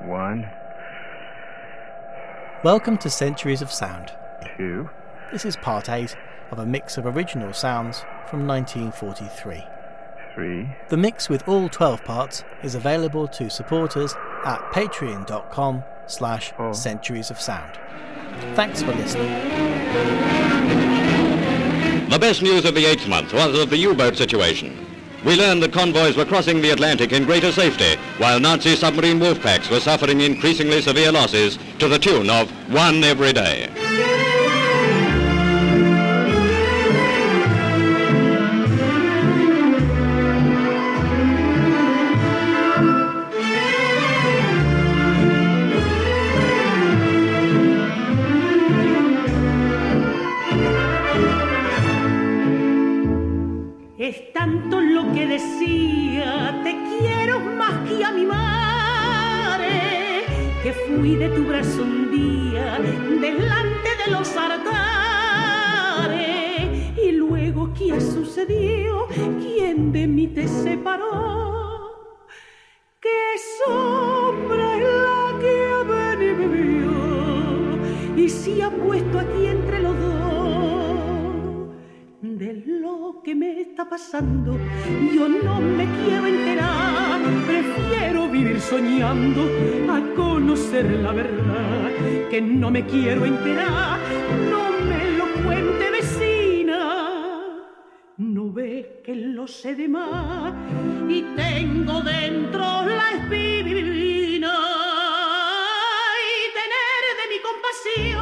One, Welcome to Centuries of Sound. two, This is part 8 of a mix of original sounds from 1943. three, The mix with all 12 parts is available to supporters at patreon.com slash Oh. centuries of sound. Thanks for listening. The best news of the eighth month was of the U-boat situation. We learned that convoys were crossing the Atlantic in greater safety, while Nazi submarine wolf packs were suffering increasingly severe losses to the tune of one every day. Puesto aquí entre los dos de lo que me está pasando. Yo no me quiero enterar, prefiero vivir soñando a conocer la verdad. Que no me quiero enterar, no me lo cuente vecina. No ve que lo sé de más y tengo dentro la espina. Y tener de mi compasión,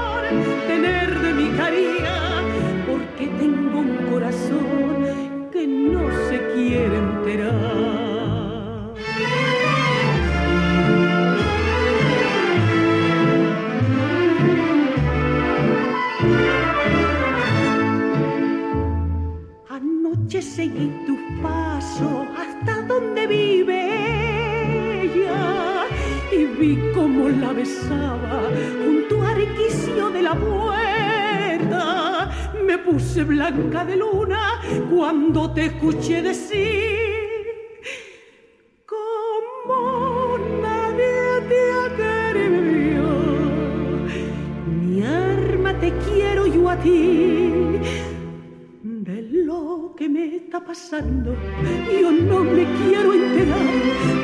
junto al arquicio de la puerta. Me puse blanca de luna cuando te escuché decir como nadie te querido. Mi arma te quiero yo a ti que me está pasando. Yo no me quiero enterar,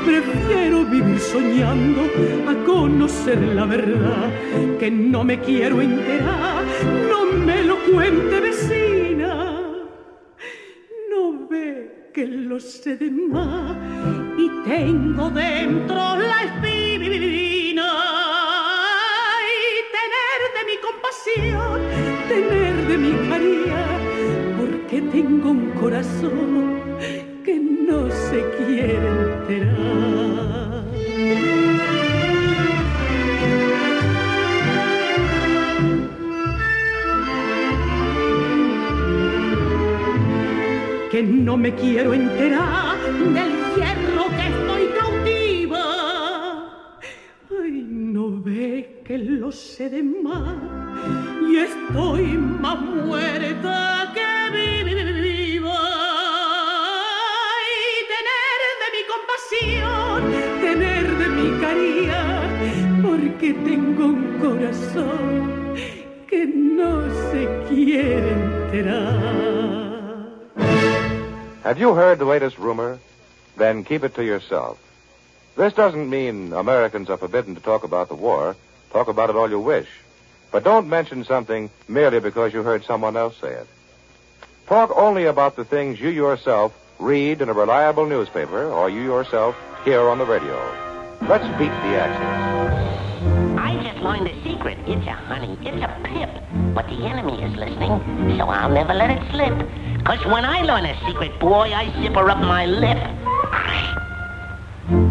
prefiero vivir soñando a conocer la verdad. Que no me quiero enterar, no me lo cuente vecina. No ve que lo sé de más y tengo dentro la espina y tener de mi compasión, tener de mi caridad, tengo corazón que no se quiere enterar. Que no me quiero enterar quiere enterar. Have you heard the latest rumor? Then keep it to yourself. This doesn't mean Americans are forbidden to talk about the war. Talk about it all you wish. But don't mention something merely because you heard someone else say it. Talk only about the things you yourself read in a reliable newspaper or you yourself hear on the radio. Let's beat the axis. I just learned a secret. It's a honey. It's a pip. But the enemy is listening, so I'll never let it slip. Cause when I learn a secret, boy, I zipper up my lip.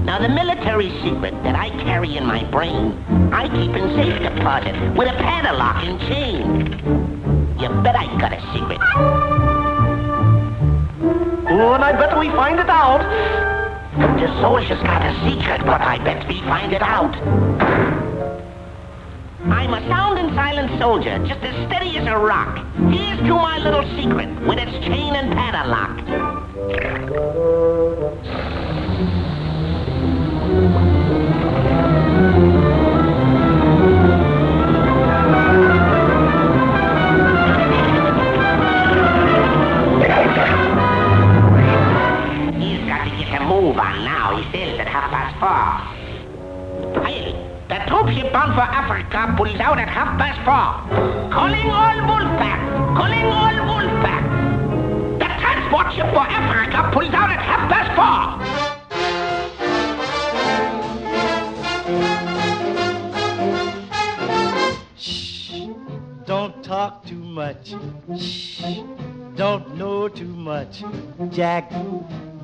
Now the military secret that I carry in my brain, I keep in safe deposit with a padlock and chain. You bet I got a secret. Oh, and I bet we find it out. The soldier's got a secret, but I bet we find it out. I'm a sound and silent soldier, just as steady as a rock. Here's to my little secret with its chain and padlock. move on now. He says at half past four. Troopship bound for Africa pulls out at half past four. Calling all Wolfpack! Calling all Wolfpack! The transport ship for Africa pulls out at half past four. Don't talk too much. Shh, don't know too much. Jack,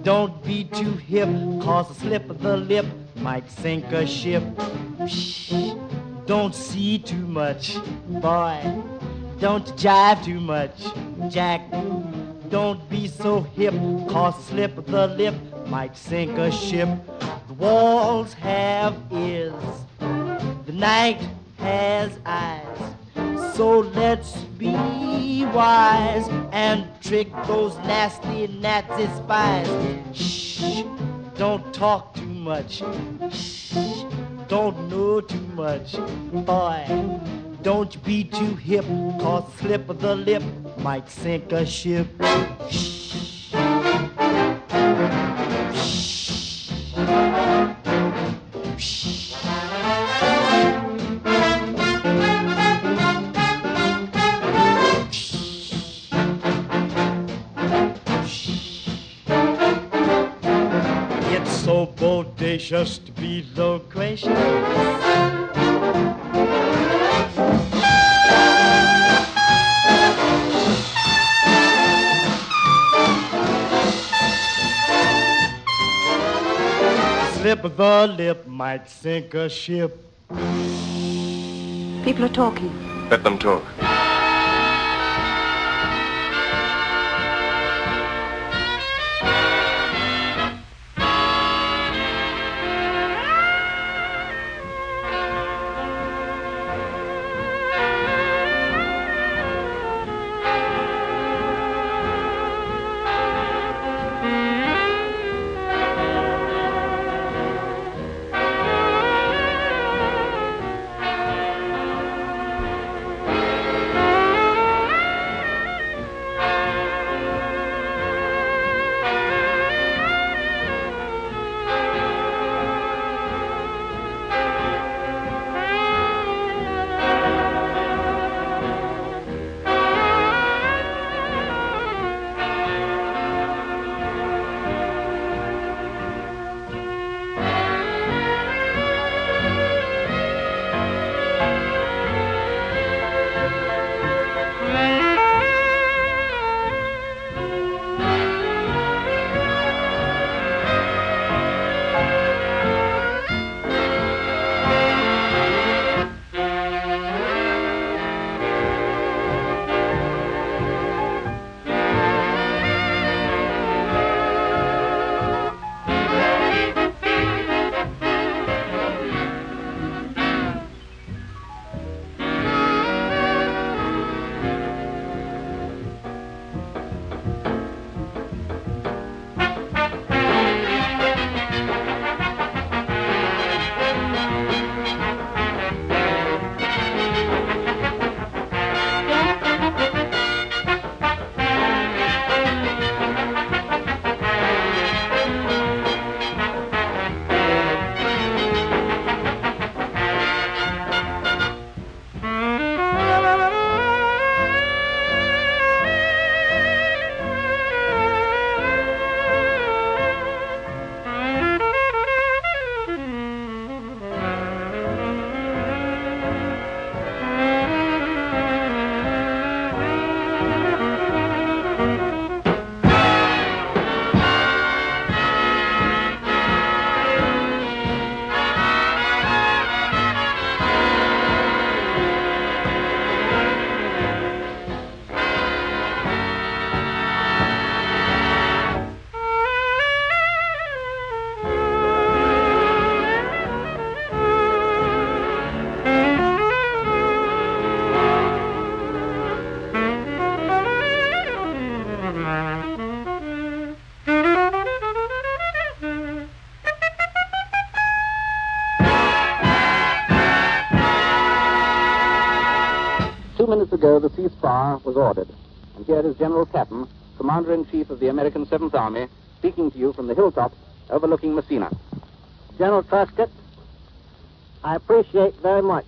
don't be too hip, cause a slip of the lip might sink a ship. Shh, don't see too much. Boy, don't jive too much. Jack, don't be so hip, cause slip the lip might sink a ship. The walls have ears, the night has eyes. So let's be wise and trick those nasty Nazi spies. Shh, don't talk too much. Shh, don't know too much. Boy, don't you be too hip, cause slip of the lip might sink a ship. Shh. It's so bodacious to be Slip of the lip might sink a ship. People are talking. Let them talk. Was ordered. And here is General Patton, Commander in Chief of the American Seventh Army, speaking to you from the hilltops overlooking Messina. General Truscott, I appreciate very much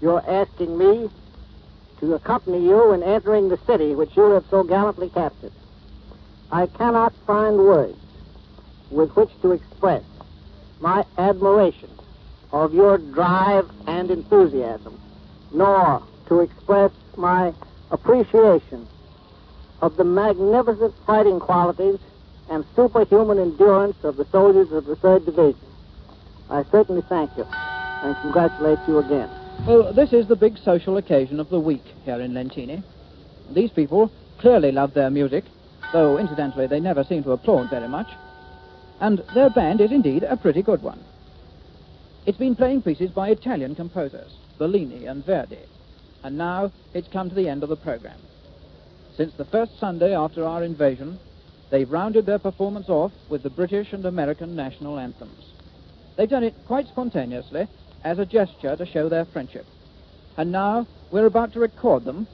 your asking me to accompany you in entering the city which you have so gallantly captured. I cannot find words with which to express my admiration of your drive and enthusiasm, nor to express my appreciation of the magnificent fighting qualities and superhuman endurance of the soldiers of the 3rd Division. I certainly thank you and congratulate you again. Well, this is the big social occasion of the week here in Lentini. These people clearly love their music, though incidentally they never seem to applaud very much. And their band is indeed a pretty good one. It's been playing pieces by Italian composers, Bellini and Verdi, and now it's come to the end of the program. Since the first Sunday after our invasion, they've rounded their performance off with the British and American national anthems. They've done it quite spontaneously as a gesture to show their friendship. And now we're about to record them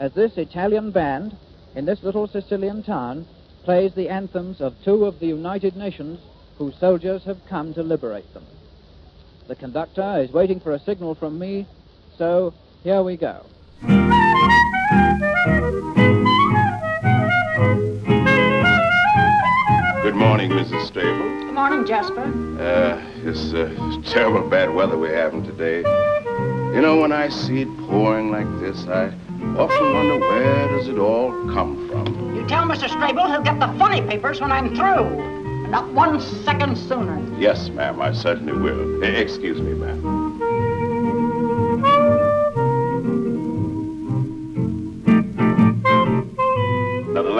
as this Italian band in this little Sicilian town plays the anthems of two of the United Nations whose soldiers have come to liberate them. The conductor is waiting for a signal from me, so here we go. Good morning, Mrs. Strable. Good morning, Jasper. Uh, this uh, terrible bad weather we're having today. You know, when I see it pouring like this, I often wonder where does it all come from. You tell Mr. Strable he'll get the funny papers when I'm through. Not one second sooner. Yes, ma'am, I certainly will. Excuse me, ma'am.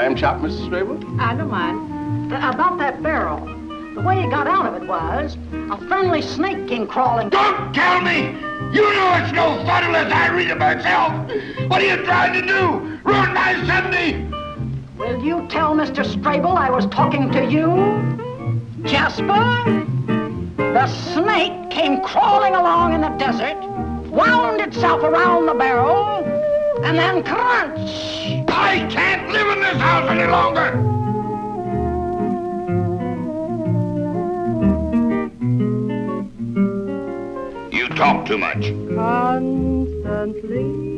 Lamb chop, Mrs. Strable? I don't mind. Uh, about that barrel. The way you got out of it was a friendly snake came crawling. Don't tell me! You know it's no fun unless I read it myself. What are you trying to do? Ruin my Sunday? Will you tell Mr. Strable I was talking to you? Jasper? The snake came crawling along in the desert, wound itself around the barrel, and then crunch! I can't live in this house any longer! You talk too much. Constantly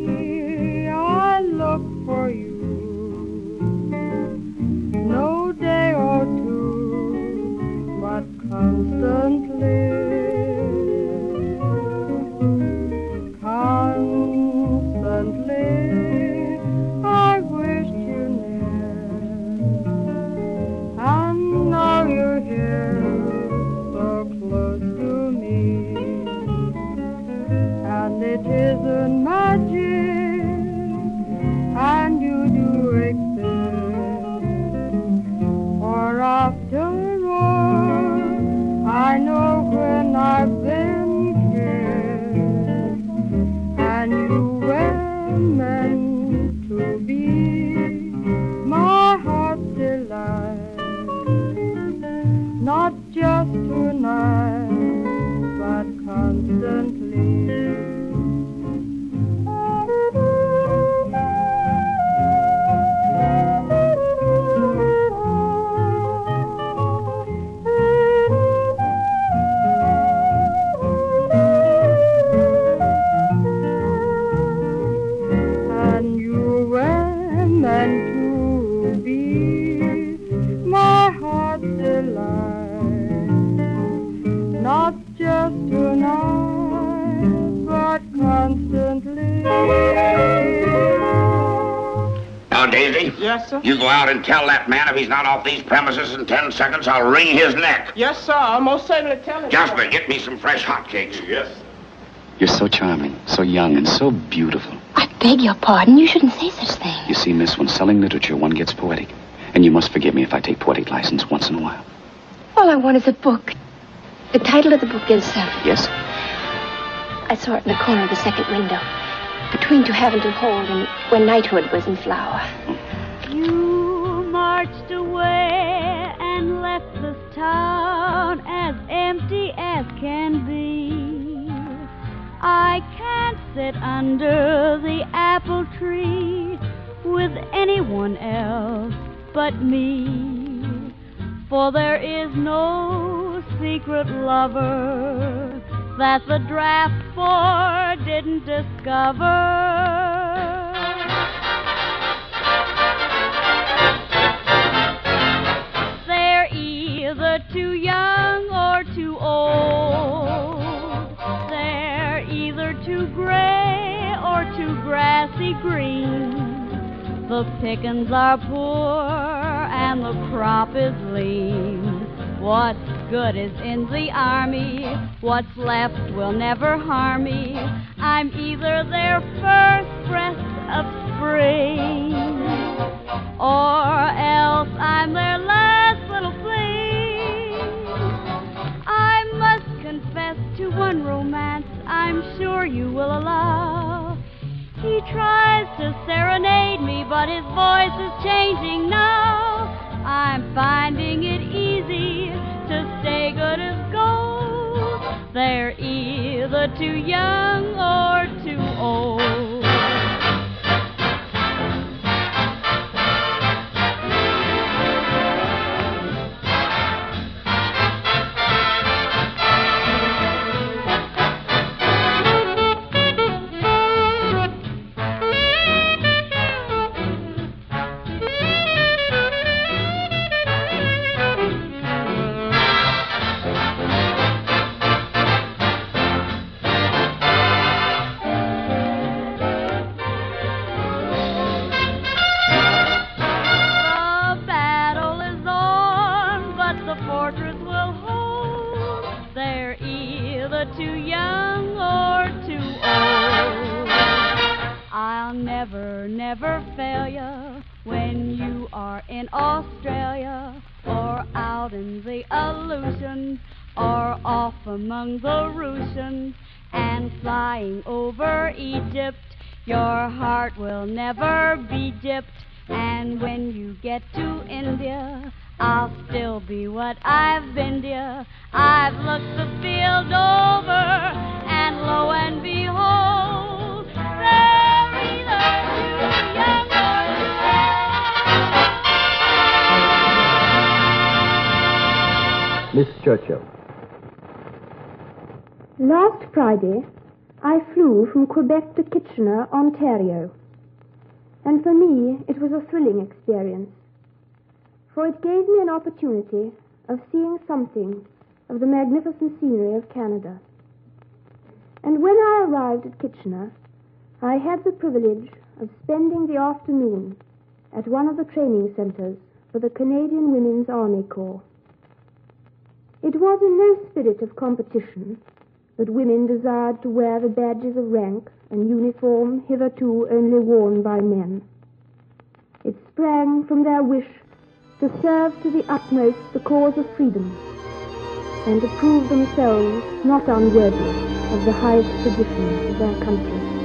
tell that man if he's not off these premises in ten seconds, I'll wring his neck. Yes, sir. I'll most certainly tell him. Jasper, get me some fresh hotcakes. Yes. You're so charming, so young, and so beautiful. I beg your pardon. You shouldn't say such things. You see, miss, when selling literature, one gets poetic. And you must forgive me if I take poetic license once in a while. All I want is a book. The title of the book is, uh, Yes? I saw it in the corner of the second window. Between To Have and To Hold and When Knighthood Was in Flower. You marched away and left this town as empty as can be. I can't sit under the apple tree with anyone else but me. For there is no secret lover that the draft board didn't discover. The pickings are poor and the crop is lean. What good is in the army. What's left will never harm me. I'm either their first breath of spring, or else I'm their last little fling. I must confess to one romance I'm sure you will allow. He tries to serenade but his voice is changing now. I'm finding it easy to stay good as gold. They're either too young or too old. Aleutians or off among the Russians and flying over Egypt. Your heart will never be dipped. And when you get to India, I'll still be what I've been, dear. I've looked the field over, and lo and behold, Miss Churchill. Last Friday, I flew from Quebec to Kitchener, Ontario. And for me, it was a thrilling experience. For it gave me an opportunity of seeing something of the magnificent scenery of Canada. And when I arrived at Kitchener, I had the privilege of spending the afternoon at one of the training centers for the Canadian Women's Army Corps. It was in no spirit of competition that women desired to wear the badges of rank and uniform hitherto only worn by men. It sprang from their wish to serve to the utmost the cause of freedom and to prove themselves not unworthy of the highest traditions of their country.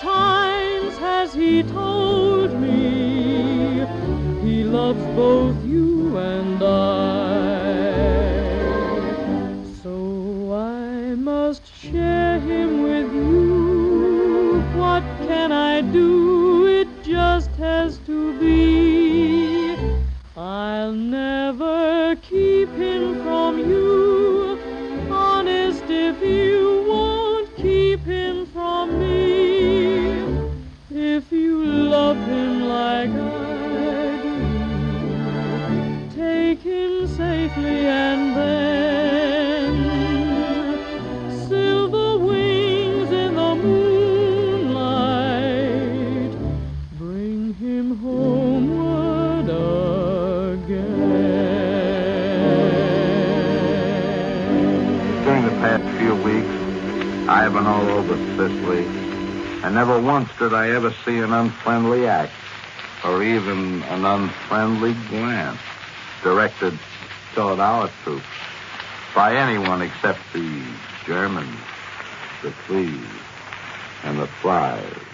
Times has he told me he loves both you and I. have been all over Sicily, and never once did I ever see an unfriendly act or even an unfriendly glance. directed toward our troops by anyone except the Germans, the fleas, and the flies.